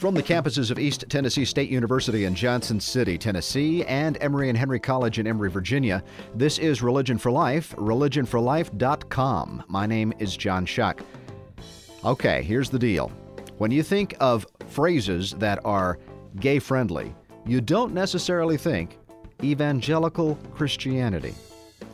From the campuses of East Tennessee State University in Johnson City, Tennessee, and Emory and Henry College in Emory, Virginia, this is Religion for Life, religionforlife.com. My name is John Shuck. Okay, here's the deal. When you think of phrases that are gay friendly, you don't necessarily think evangelical Christianity.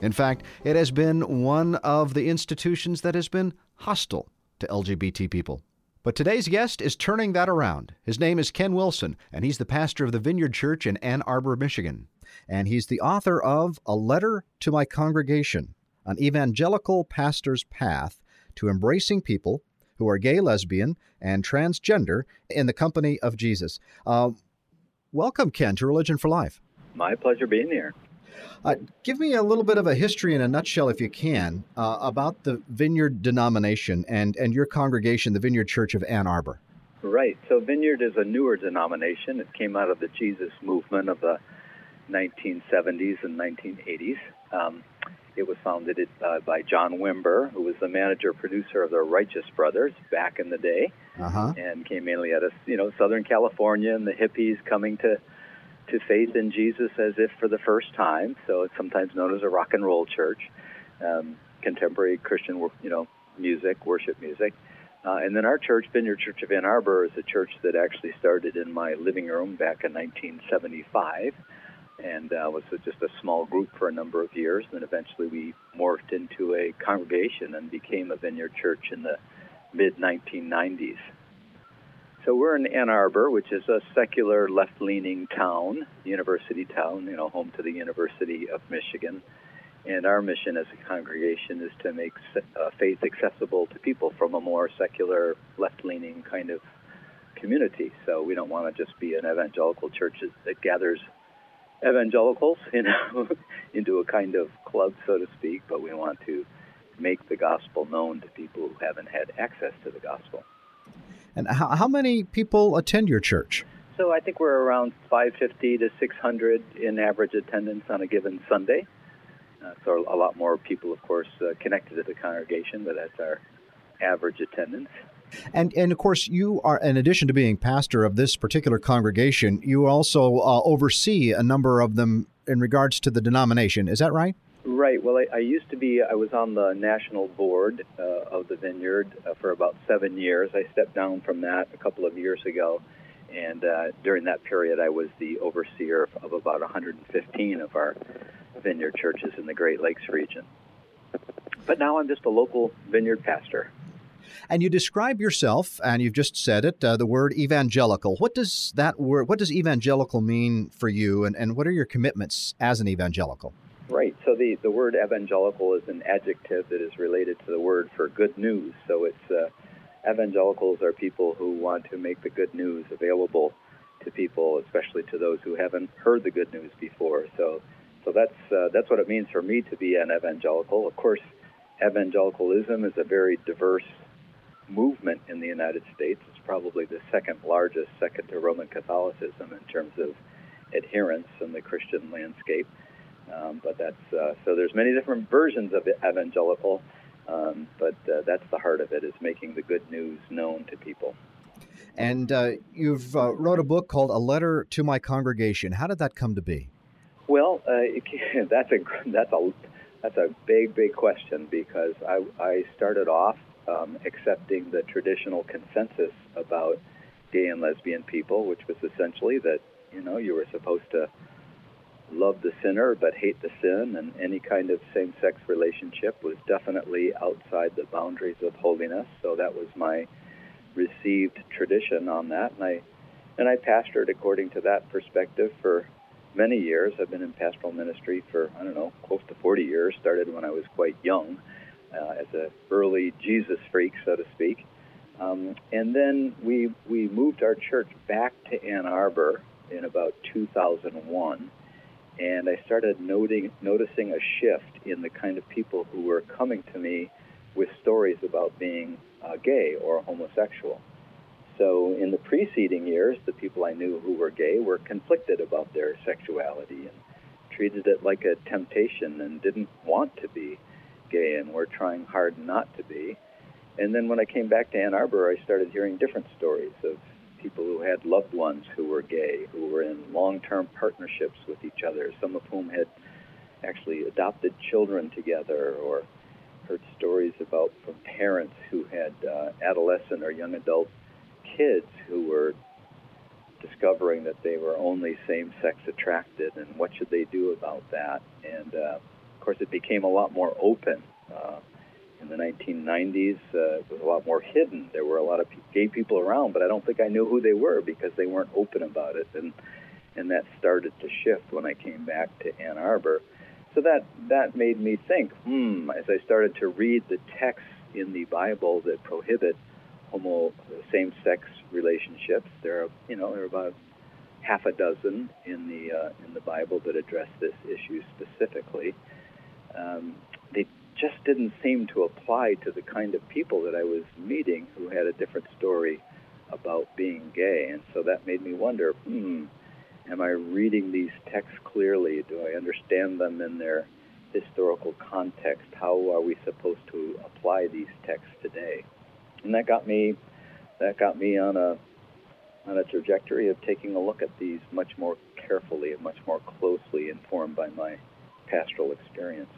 In fact, it has been one of the institutions that has been hostile to LGBT people. But today's guest is turning that around. His name is Ken Wilson, and he's the pastor of the Vineyard Church in Ann Arbor, Michigan. And he's the author of A Letter to My Congregation An Evangelical Pastor's Path to Embracing People Who Are Gay, Lesbian, and Transgender in the Company of Jesus. Uh, welcome, Ken, to Religion for Life. My pleasure being here. Uh, give me a little bit of a history in a nutshell, if you can, uh, about the Vineyard denomination and, and your congregation, the Vineyard Church of Ann Arbor. Right. So, Vineyard is a newer denomination. It came out of the Jesus movement of the 1970s and 1980s. Um, it was founded uh, by John Wimber, who was the manager producer of the Righteous Brothers back in the day, uh-huh. and came mainly out of you know Southern California and the hippies coming to to faith in Jesus as if for the first time. So it's sometimes known as a rock and roll church, um, contemporary Christian, you know, music, worship music. Uh, and then our church, Vineyard Church of Ann Arbor, is a church that actually started in my living room back in 1975, and uh, was just a small group for a number of years. And then eventually we morphed into a congregation and became a Vineyard Church in the mid 1990s. So we're in Ann Arbor, which is a secular left-leaning town, university town, you know, home to the University of Michigan. And our mission as a congregation is to make uh, faith accessible to people from a more secular, left-leaning kind of community. So we don't want to just be an evangelical church that gathers evangelicals, you know, into a kind of club, so to speak, but we want to make the gospel known to people who haven't had access to the gospel. And how, how many people attend your church? So I think we're around 550 to 600 in average attendance on a given Sunday. Uh, so a lot more people, of course, uh, connected to the congregation, but that's our average attendance. And and of course, you are in addition to being pastor of this particular congregation, you also uh, oversee a number of them in regards to the denomination. Is that right? Right. Well, I, I, used to be, I was on the national board uh, of the vineyard uh, for about seven years. I stepped down from that a couple of years ago. And uh, during that period, I was the overseer of, about 115 of our vineyard churches in the Great Lakes region. But now I'm just a local vineyard pastor. And you describe yourself, and you've just said it, uh, the word evangelical. What does that word, what does evangelical mean for you, and, and what are your commitments as an evangelical? Right. So the, the word evangelical is an adjective that is related to the word for good news. So it's uh, evangelicals are people who want to make the good news available to people, especially to those who haven't heard the good news before. So so that's uh, that's what it means for me to be an evangelical. Of course, evangelicalism is a very diverse movement in the United States. It's probably the second largest, second to Roman Catholicism in terms of adherence in the Christian landscape. Um, but that's uh, so. There's many different versions of evangelical, um, but uh, that's the heart of it: is making the good news known to people. And uh, you've uh, wrote a book called "A Letter to My Congregation." How did that come to be? Well, uh, that's a that's a that's a big big question because I I started off um, accepting the traditional consensus about gay and lesbian people, which was essentially that you know you were supposed to love the sinner but hate the sin, and any kind of same sex relationship was definitely outside the boundaries of holiness. So that was my received tradition on that, and I and I pastored according to that perspective for many years. I've been in pastoral ministry for I don't know close to 40 years. Started when I was quite young, uh, as an early Jesus freak, so to speak. Um, and then we we moved our church back to Ann Arbor in about 2001 and I started noting, noticing a shift in the kind of people who were coming to me with stories about being uh, gay or homosexual. So in the preceding years, the people I knew who were gay were conflicted about their sexuality and treated it like a temptation and didn't want to be gay and were trying hard not to be. And then when I came back to Ann Arbor, I started hearing different stories of people who had loved ones who were gay, who were in long term partnerships with each other, some of whom had actually adopted children together, or heard stories about from parents who had uh, adolescent or young adult kids who were discovering that they were only same sex attracted and what should they do about that. And uh, of course, it became a lot more open. Uh, in the 1990s, uh, it was a lot more hidden. There were a lot of gay people around, but I don't think I knew who they were because they weren't open about it. And and that started to shift when I came back to Ann Arbor. So that that made me think. Hmm. As I started to read the texts in the Bible that prohibit homo same-sex relationships, there are you know there are about half a dozen in the uh, in the Bible that address this issue specifically. Um, they just didn't seem to apply to the kind of people that I was meeting who had a different story about being gay. And so that made me wonder hmm, am I reading these texts clearly? Do I understand them in their historical context? How are we supposed to apply these texts today? And that got me that got me on a on a trajectory of taking a look at these much more carefully and much more closely informed by my pastoral experience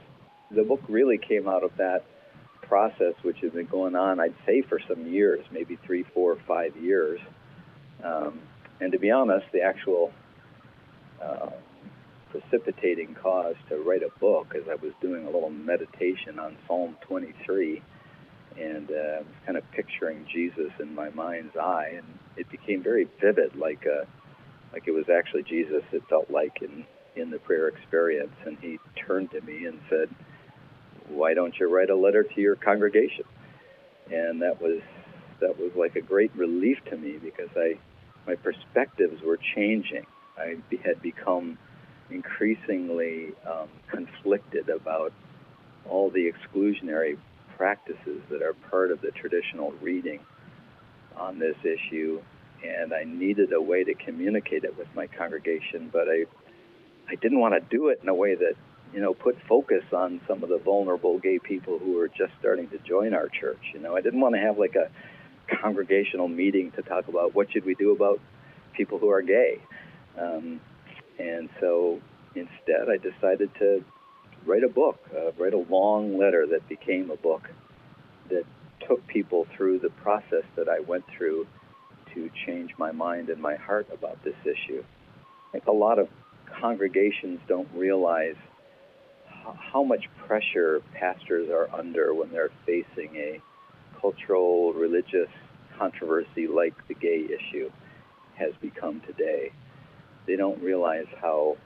the book really came out of that process, which has been going on, I'd say, for some years, maybe three, four, five years. Um, and to be honest, the actual uh, precipitating cause to write a book as I was doing a little meditation on Psalm 23 and uh, kind of picturing Jesus in my mind's eye, and it became very vivid, like a, uh, like it was actually Jesus. It felt like in in the prayer experience, and he turned to me and said, why don't you write a letter to your congregation? And that was that was like a great relief to me because I my perspectives were changing. I had become increasingly um, conflicted about all the exclusionary practices that are part of the traditional reading on this issue, and I needed a way to communicate it with my congregation, but I I didn't want to do it in a way that you know, put focus on some of the vulnerable gay people who were just starting to join our church. You know, I didn't want to have like a congregational meeting to talk about what should we do about people who are gay. Um, and so instead, I decided to write a book, uh, write a long letter that became a book that took people through the process that I went through to change my mind and my heart about this issue. I think a lot of congregations don't realize how much pressure pastors are under when they're facing a cultural, religious controversy like the gay issue has become today. They don't realize how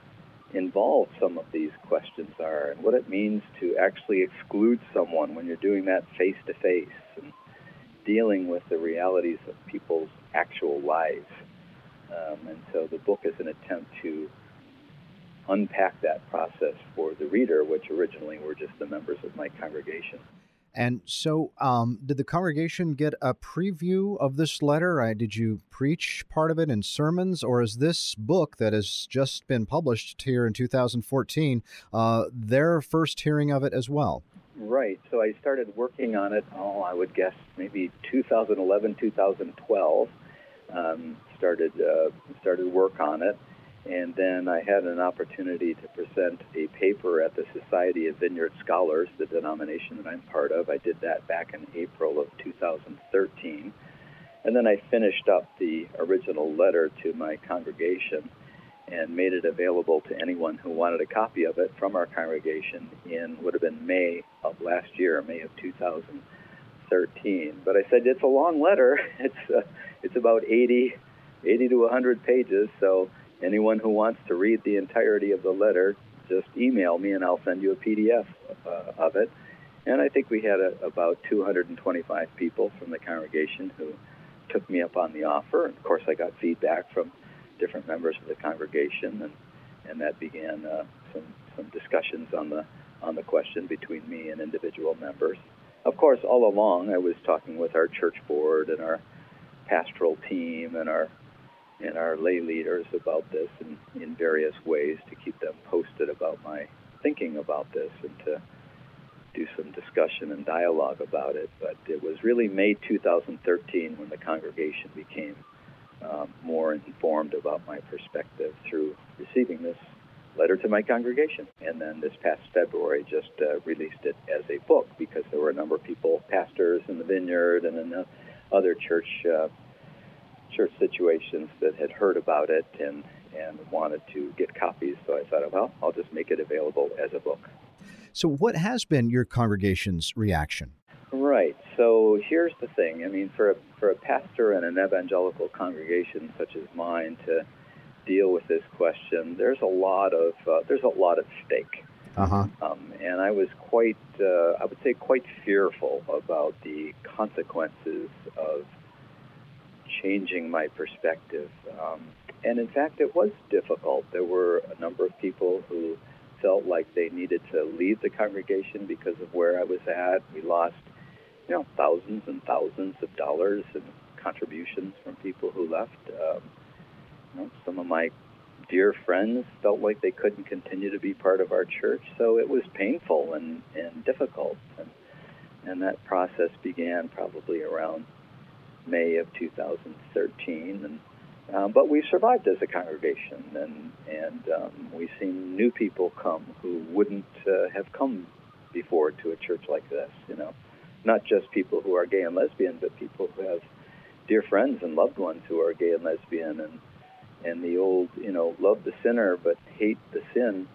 involved some of these questions are and what it means to actually exclude someone when you're doing that face to face and dealing with the realities of people's actual lives. Um, and so the book is an attempt to unpack that process for the reader, which originally were just the members of my congregation. And so, um, did the congregation get a preview of this letter? I, did you preach part of it in sermons, or is this book that has just been published here in 2014 uh, their first hearing of it as well? Right. So I started working on it. Oh, I would guess maybe 2011, 2012. Um, started uh, started work on it, and then I had an opportunity to present a paper at the Society of Vineyard Scholars, the denomination that I'm part of. I did that back in April of 2013. And then I finished up the original letter to my congregation and made it available to anyone who wanted a copy of it from our congregation in would have been May of last year, May of 2013. But I said it's a long letter. It's uh, it's about 80 80 to 100 pages, so anyone who wants to read the entirety of the letter, just email me and I'll send you a PDF uh, of it. And I think we had a, about 225 people from the congregation who took me up on the offer. And of course, I got feedback from different members of the congregation, and, and that began uh, some, some discussions on the, on the question between me and individual members. Of course, all along, I was talking with our church board and our pastoral team and our and our lay leaders about this in, in various ways to keep them posted about my thinking about this and to do some discussion and dialogue about it. But it was really May 2013 when the congregation became um, more informed about my perspective through receiving this letter to my congregation. And then this past February, just uh, released it as a book because there were a number of people, pastors in the vineyard and in other church uh, church situations that had heard about it and and wanted to get copies. So I thought, well, I'll just make it available as a book. So, what has been your congregation's reaction? Right. So here's the thing. I mean, for a, for a pastor in an evangelical congregation such as mine to deal with this question, there's a lot of uh, there's a lot at stake. Uh-huh. Um, and I was quite, uh, I would say, quite fearful about the consequences of changing my perspective. Um, and in fact, it was difficult. There were a number of people who felt like they needed to leave the congregation because of where I was at. We lost, you know, thousands and thousands of dollars in contributions from people who left. Um, you know, some of my dear friends felt like they couldn't continue to be part of our church, so it was painful and, and difficult. And, and that process began probably around May of 2013. And um, but we survived as a congregation, and and um, we've seen new people come who wouldn't uh, have come before to a church like this. You know, not just people who are gay and lesbian, but people who have dear friends and loved ones who are gay and lesbian, and and the old, you know, love the sinner but hate the sin,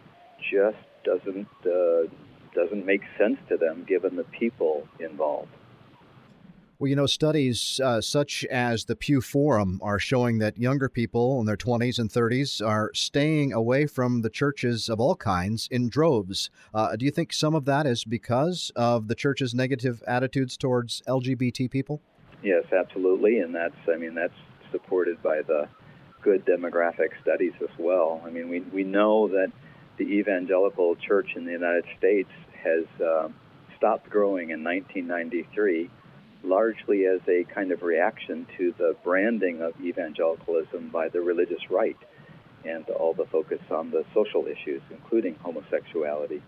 just doesn't uh, doesn't make sense to them given the people involved. Well, you know, studies uh, such as the Pew Forum are showing that younger people in their 20s and 30s are staying away from the churches of all kinds in droves. Uh, do you think some of that is because of the church's negative attitudes towards LGBT people? Yes, absolutely, and that's I mean that's supported by the good demographic studies as well. I mean, we we know that the evangelical church in the United States has uh, stopped growing in 1993 largely as a kind of reaction to the branding of evangelicalism by the religious right and all the focus on the social issues, including homosexuality.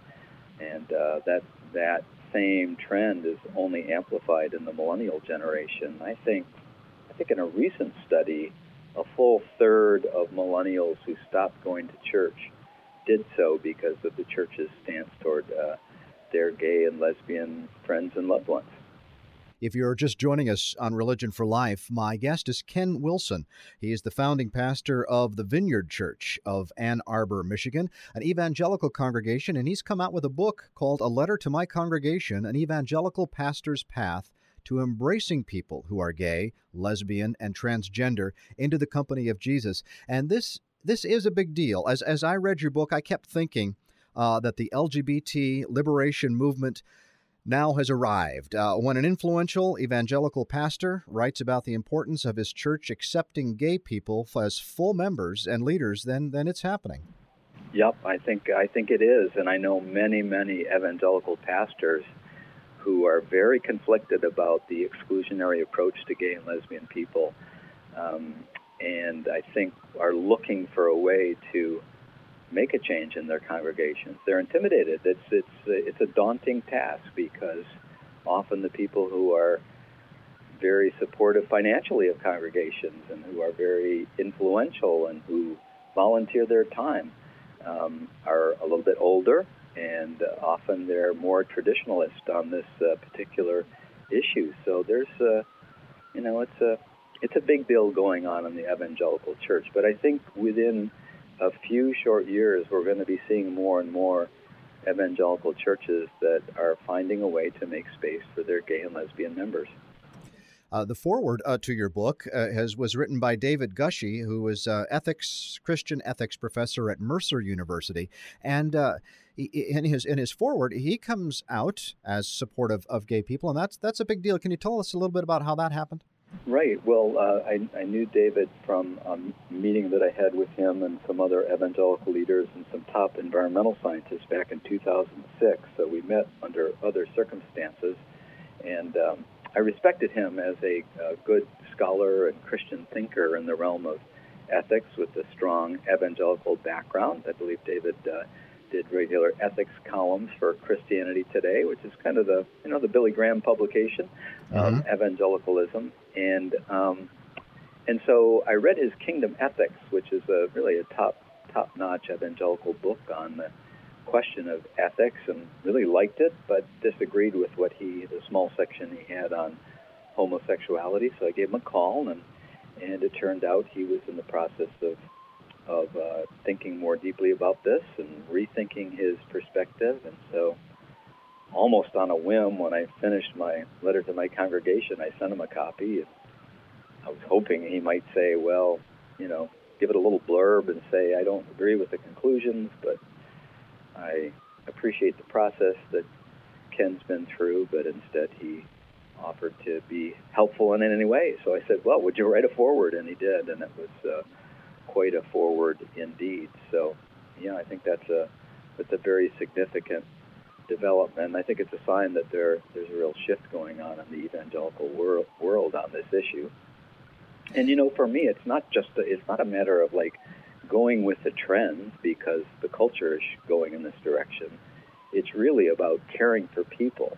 And uh, that that same trend is only amplified in the millennial generation. I think I think in a recent study, a full third of millennials who stopped going to church did so because of the church's stance toward uh, their gay and lesbian friends and loved ones. If you're just joining us on Religion for Life, my guest is Ken Wilson. He is the founding pastor of the Vineyard Church of Ann Arbor, Michigan, an evangelical congregation, and he's come out with a book called A Letter to My Congregation An Evangelical Pastor's Path to Embracing People Who Are Gay, Lesbian, and Transgender into the Company of Jesus. And this this is a big deal. As, as I read your book, I kept thinking uh, that the LGBT liberation movement now has arrived. Uh, when an influential evangelical pastor writes about the importance of his church accepting gay people as full members and leaders, then then it's happening. Yep, I think I think it is, and I know many many evangelical pastors who are very conflicted about the exclusionary approach to gay and lesbian people, um, and I think are looking for a way to make a change in their congregations. They're intimidated. It's it's it's a daunting task because often the people who are very supportive financially of congregations and who are very influential and who volunteer their time um, are a little bit older and uh, often they're more traditionalist on this uh, particular issue. So there's a, you know, it's a it's a big deal going on in the evangelical church. But I think within a few short years, we're going to be seeing more and more evangelical churches that are finding a way to make space for their gay and lesbian members. Uh, the foreword uh, to your book uh, has was written by David Gushee, who is uh, ethics Christian ethics professor at Mercer University, and uh, in his in his foreword he comes out as supportive of gay people, and that's that's a big deal. Can you tell us a little bit about how that happened? Right. Well, uh, I, I knew David from a meeting that I had with him and some other evangelical leaders and some top environmental scientists back in 2006. So we met under other circumstances, and um, I respected him as a, a good scholar and Christian thinker in the realm of ethics with a strong evangelical background. I believe David uh, did regular ethics columns for Christianity Today, which is kind of the you know the Billy Graham publication, mm-hmm. evangelicalism, and um, and so I read his Kingdom Ethics, which is a really a top top notch evangelical book on the question of ethics, and really liked it, but disagreed with what he the small section he had on homosexuality. So I gave him a call, and and it turned out he was in the process of of uh, thinking more deeply about this and rethinking his perspective, and so almost on a whim, when I finished my letter to my congregation, I sent him a copy. And I was hoping he might say, well, you know, give it a little blurb and say, I don't agree with the conclusions, but I appreciate the process that Ken's been through, but instead he offered to be helpful in any way. So I said, well, would you write a forward? And he did, and it was uh, quite a forward indeed. So, yeah, I think that's a that's a very significant development. I think it's a sign that there there's a real shift going on in the evangelical world, world on this issue. And you know, for me, it's not just a, it's not a matter of like going with the trends because the culture is going in this direction. It's really about caring for people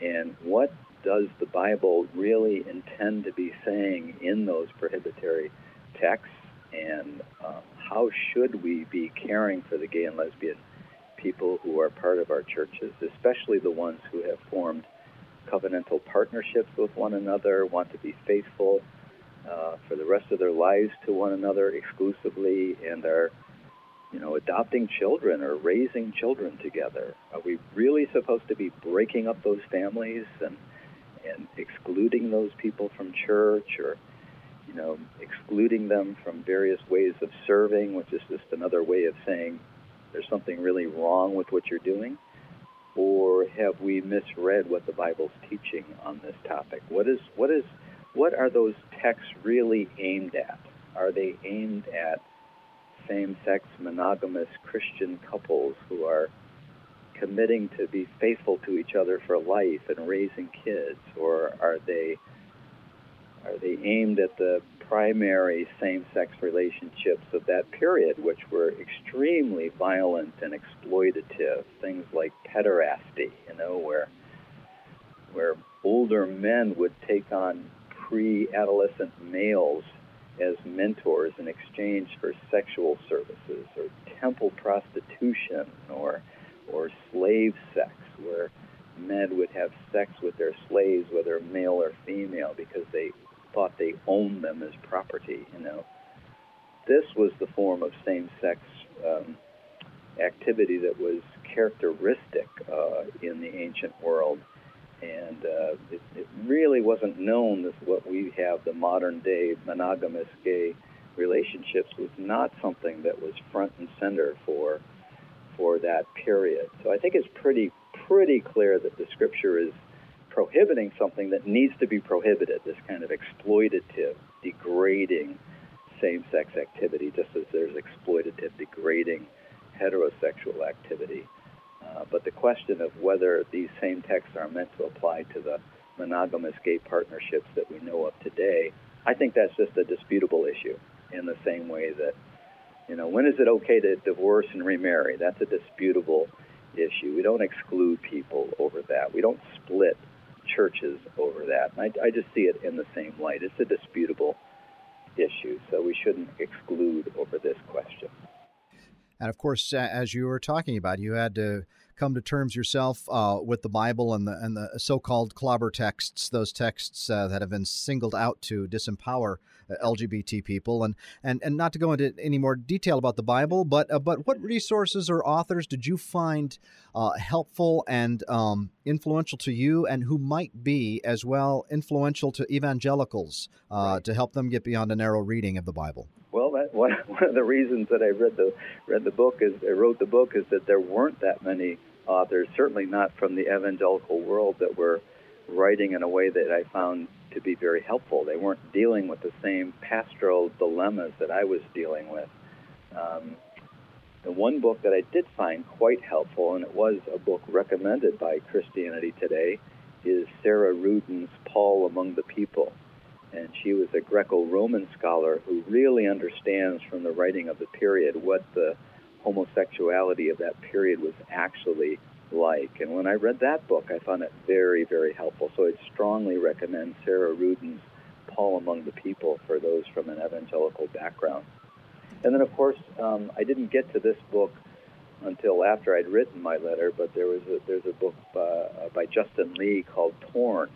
and what does the Bible really intend to be saying in those prohibitory texts, and um, how should we be caring for the gay and lesbian people who are part of our churches, especially the ones who have formed covenantal partnerships with one another, want to be faithful uh, for the rest of their lives to one another exclusively, and are, you know, adopting children or raising children together. Are we really supposed to be breaking up those families and and excluding those people from church, or you know, excluding them from various ways of serving, which is just another way of saying there's something really wrong with what you're doing? Or have we misread what the Bible's teaching on this topic? What is what is what are those texts really aimed at? Are they aimed at same-sex monogamous Christian couples who are committing to be faithful to each other for life and raising kids, or are they are they aimed at the primary same sex relationships of that period, which were extremely violent and exploitative. Things like pederasty, you know, where where older men would take on pre-adolescent males as mentors in exchange for sexual services, or temple prostitution, or or slave sex, where men would have sex with their slaves, whether male or female, because they thought they owned them as property. You know, this was the form of same-sex um, activity that was characteristic uh, in the ancient world, and uh, it, it, really wasn't known that what we have the modern-day monogamous gay relationships was not something that was front and center for for that period. So I think it's pretty pretty clear that the scripture is prohibiting something that needs to be prohibited, this kind of exploitative, degrading same sex activity, just as there's exploitative, degrading heterosexual activity. Uh, but the question of whether these same texts are meant to apply to the monogamous gay partnerships that we know of today, I think that's just a disputable issue in the same way that, you know, when is it okay to divorce and remarry? That's a disputable issue. We don't exclude people over that. We don't split churches over that. And I, I just see it in the same light. It's a disputable issue, so we shouldn't exclude over this question. And of course, as you were talking about, you had to come to terms yourself uh, with the Bible and the and the so-called clobber texts, those texts uh, that have been singled out to disempower uh, LGBT people, and and and not to go into any more detail about the Bible, but uh, but what resources or authors did you find uh, helpful and um, influential to you, and who might be as well influential to evangelicals uh, right. to help them get beyond a narrow reading of the Bible? Well, that, one, one of the reasons that I read the read the book is I wrote the book is that there weren't that many authors, certainly not from the evangelical world, that were writing in a way that I found to be very helpful. They weren't dealing with the same pastoral dilemmas that I was dealing with. Um, the one book that I did find quite helpful, and it was a book recommended by Christianity Today, is Sarah Ruden's Paul Among the People. And she was a Greco Roman scholar who really understands from the writing of the period what the homosexuality of that period was actually like. And when I read that book, I found it very, very helpful. So I'd strongly recommend Sarah Ruden's Paul among the people for those from an evangelical background. And then, of course, um, I didn't get to this book until after I'd written my letter, but there was a, there's a book uh, by Justin Lee called Torn,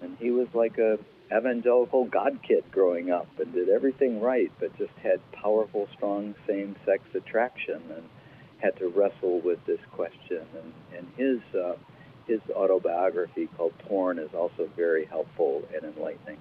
and he was like a evangelical God kid growing up and did everything right, but just had powerful, strong same-sex attraction and had to wrestle with this question. And, and his uh, his autobiography called Torn is also very helpful and enlightening.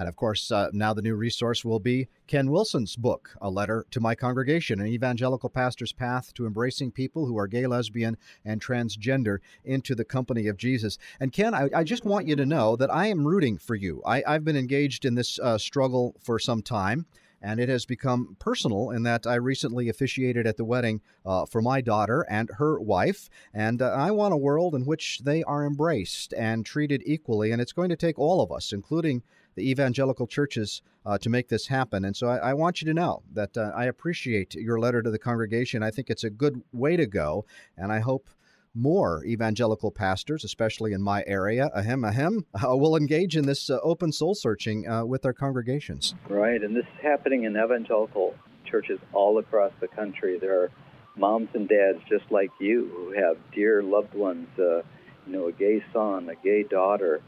And of course, uh, now the new resource will be Ken Wilson's book, A Letter to My Congregation An Evangelical Pastor's Path to Embracing People Who Are Gay, Lesbian, and Transgender into the Company of Jesus. And Ken, I, I just want you to know that I am rooting for you. I, have been engaged in this uh, struggle for some time and it has become personal in that I recently officiated at the wedding uh, for my daughter and her wife, and uh, I want a world in which they are embraced and treated equally, and it's going to take all of us, including the evangelical churches uh, to make this happen. And so I, I want you to know that uh, I appreciate your letter to the congregation. I think it's a good way to go, and I hope more evangelical pastors, especially in my area, ahem, ahem, uh, will engage in this uh, open soul searching uh, with their congregations. Right, and this is happening in evangelical churches all across the country. There are moms and dads just like you who have dear loved ones, uh, you know, a gay son, a gay daughter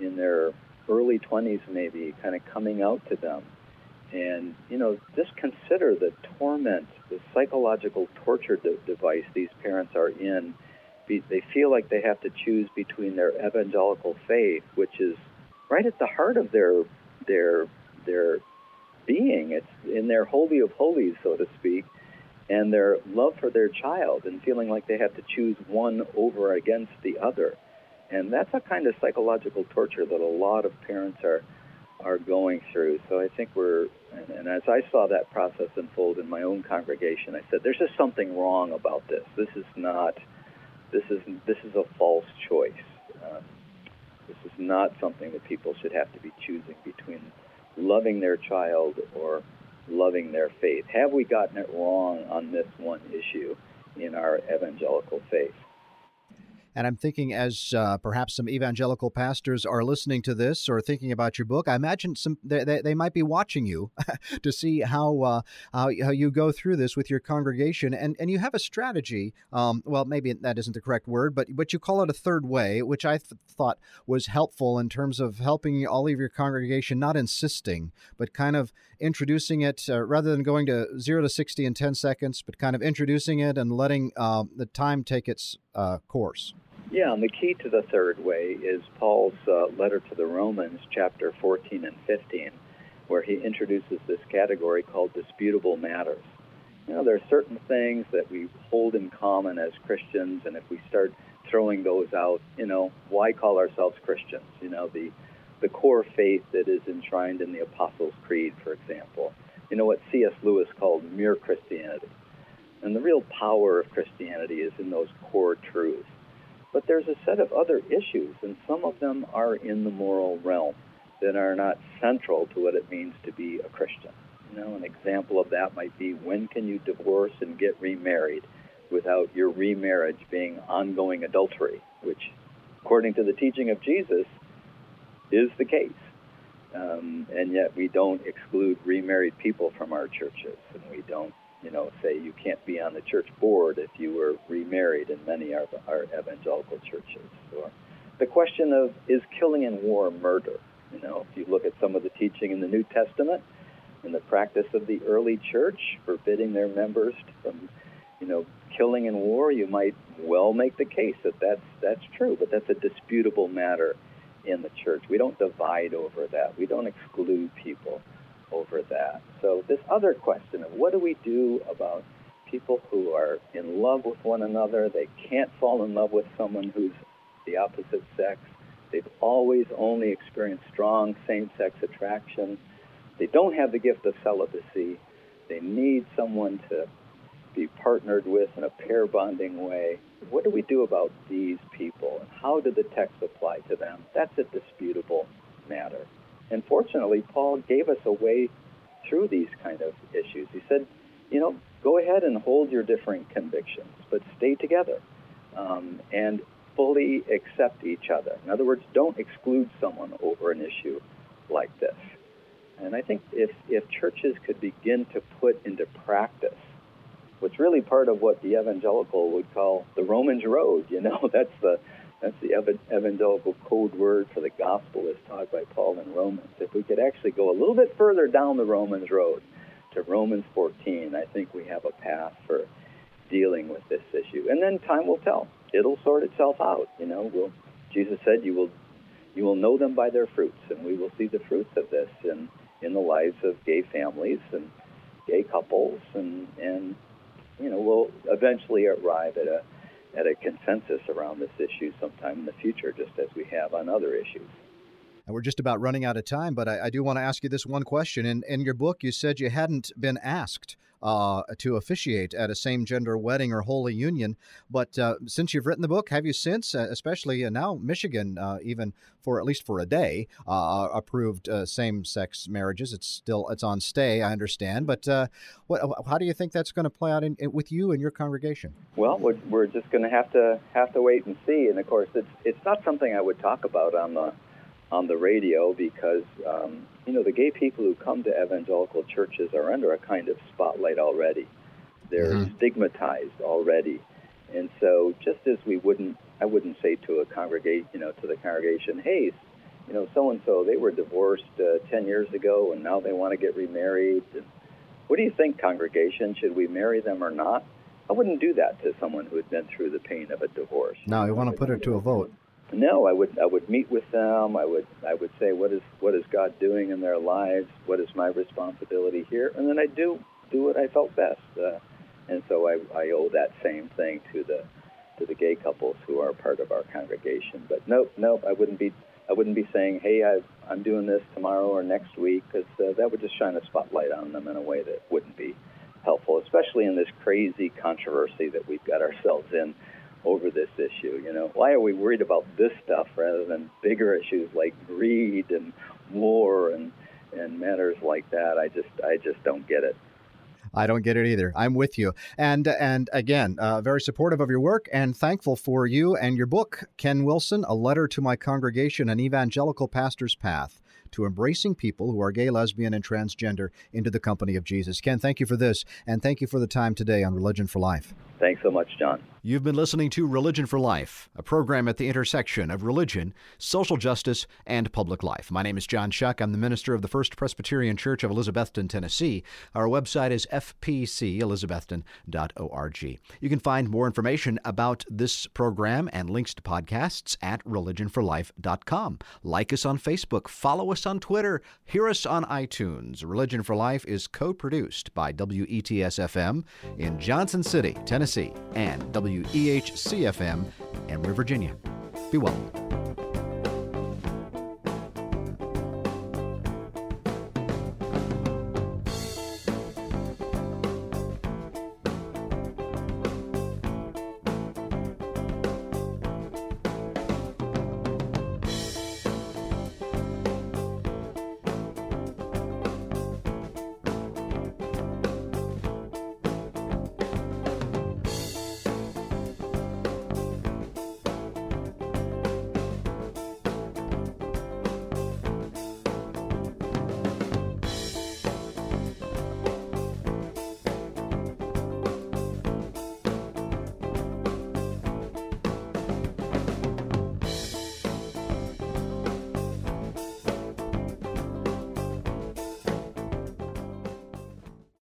in their early 20s maybe, kind of coming out to them. And, you know, just consider the torment, the psychological torture de- device these parents are in. Be, they feel like they have to choose between their evangelical faith, which is right at the heart of their their their being. It's in their holy of holies, so to speak, and their love for their child, and feeling like they have to choose one over against the other. And that's a kind of psychological torture that a lot of parents are are going through. So I think we're, and, and as I saw that process unfold in my own congregation, I said, "There's just something wrong about this. This is not, this is this is a false choice. Um, this is not something that people should have to be choosing between loving their child or loving their faith. Have we gotten it wrong on this one issue in our evangelical faith?" And I'm thinking, as uh, perhaps some evangelical pastors are listening to this or thinking about your book, I imagine some they, they, might be watching you to see how, uh, how how you go through this with your congregation, and and you have a strategy. Um, well, maybe that isn't the correct word, but but you call it a third way, which I th- thought was helpful in terms of helping all of your congregation, not insisting, but kind of introducing it uh, rather than going to zero to sixty in ten seconds, but kind of introducing it and letting uh, the time take its uh, course. Yeah, and the key to the third way is Paul's uh, letter to the Romans, chapter 14 and 15, where he introduces this category called disputable matters. You know, there are certain things that we hold in common as Christians, and if we start throwing those out, you know, why call ourselves Christians? You know, the the core faith that is enshrined in the Apostles' Creed, for example. You know what C.S. Lewis called mere Christianity. And the real power of Christianity is in those core truths. But there's a set of other issues, and some of them are in the moral realm that are not central to what it means to be a Christian. You know, an example of that might be when can you divorce and get remarried without your remarriage being ongoing adultery, which, according to the teaching of Jesus, is the case. Um, and yet we don't exclude remarried people from our churches, and we don't you know, say you can't be on the church board if you were remarried in many of our evangelical churches. Or the question of is killing in war murder? You know, if you look at some of the teaching in the New Testament, in the practice of the early church, forbidding their members from, you know, killing in war, you might well make the case that that's that's true, but that's a disputable matter in the church. We don't divide over that. We don't exclude people over that. So, this other question of what do we do about people who are in love with one another, they can't fall in love with someone who's the opposite sex, they've always only experienced strong same sex attraction, they don't have the gift of celibacy, they need someone to be partnered with in a pair bonding way. What do we do about these people and how do the texts apply to them? That's a disputable matter. And fortunately, Paul gave us a way through these kind of issues. He said, you know, go ahead and hold your differing convictions, but stay together um, and fully accept each other. In other words, don't exclude someone over an issue like this. And I think if, if churches could begin to put into practice what's really part of what the evangelical would call the Romans road, you know, that's the that's the evangelical code word for the gospel as taught by Paul in Romans. If we could actually go a little bit further down the Romans road to Romans 14, I think we have a path for dealing with this issue. And then time will tell. It'll sort itself out. You know, we'll, Jesus said, "You will, you will know them by their fruits," and we will see the fruits of this in in the lives of gay families and gay couples, and and you know, we'll eventually arrive at a at a consensus around this issue sometime in the future, just as we have on other issues. And we're just about running out of time, but I, I do want to ask you this one question. In, in your book, you said you hadn't been asked uh, to officiate at a same gender wedding or holy union. But uh, since you've written the book, have you since, uh, especially uh, now Michigan, uh, even for at least for a day, approved same sex marriages? It's still it's on stay, I understand. But what, how do you think that's going to play out in, with you and your congregation? Well, we're, we're just going to have to have to wait and see. And of course, it's it's not something I would talk about on the on the radio because um, you know the gay people who come to evangelical churches are under a kind of spotlight already. They're mm-hmm. stigmatized already, and so just as we wouldn't, I wouldn't say to a congregate, you know, to the congregation, hey, you know, so and so they were divorced uh, ten years ago and now they want to get remarried. And what do you think, congregation? Should we marry them or not? I wouldn't do that to someone who had been through the pain of a divorce. No, you want to put it to a vote. No, I would I would meet with them. I would I would say what is what is God doing in their lives? What is my responsibility here? And then I do do what I felt best. Uh, and so I, I owe that same thing to the to the gay couples who are part of our congregation. But nope, nope, I wouldn't be I wouldn't be saying, hey, i I'm doing this tomorrow or next week, because uh, that would just shine a spotlight on them in a way that wouldn't be helpful, especially in this crazy controversy that we've got ourselves in over this issue. You know, why are we worried about this stuff rather than bigger issues like greed and war and and matters like that? I just I just don't get it. I don't get it either. I'm with you. And and again, uh, very supportive of your work and thankful for you and your book, Ken Wilson, A Letter to My Congregation, An Evangelical Pastor's Path to embracing people who are gay, lesbian, and transgender into the company of Jesus. Ken, thank you for this, and thank you for the time today on Religion for Life. Thanks so much, John. You've been listening to Religion for Life, a program at the intersection of religion, social justice, and public life. My name is John Shuck. I'm the minister of the First Presbyterian Church of Elizabethton, Tennessee. Our website is fpcelizabethton.org. You can find more information about this program and links to podcasts at religionforlife.com. Like us on Facebook, follow us on Twitter, hear us on iTunes. Religion for Life is co produced by WETS FM in Johnson City, Tennessee, and WEHCFM, Emory, Virginia. Be well.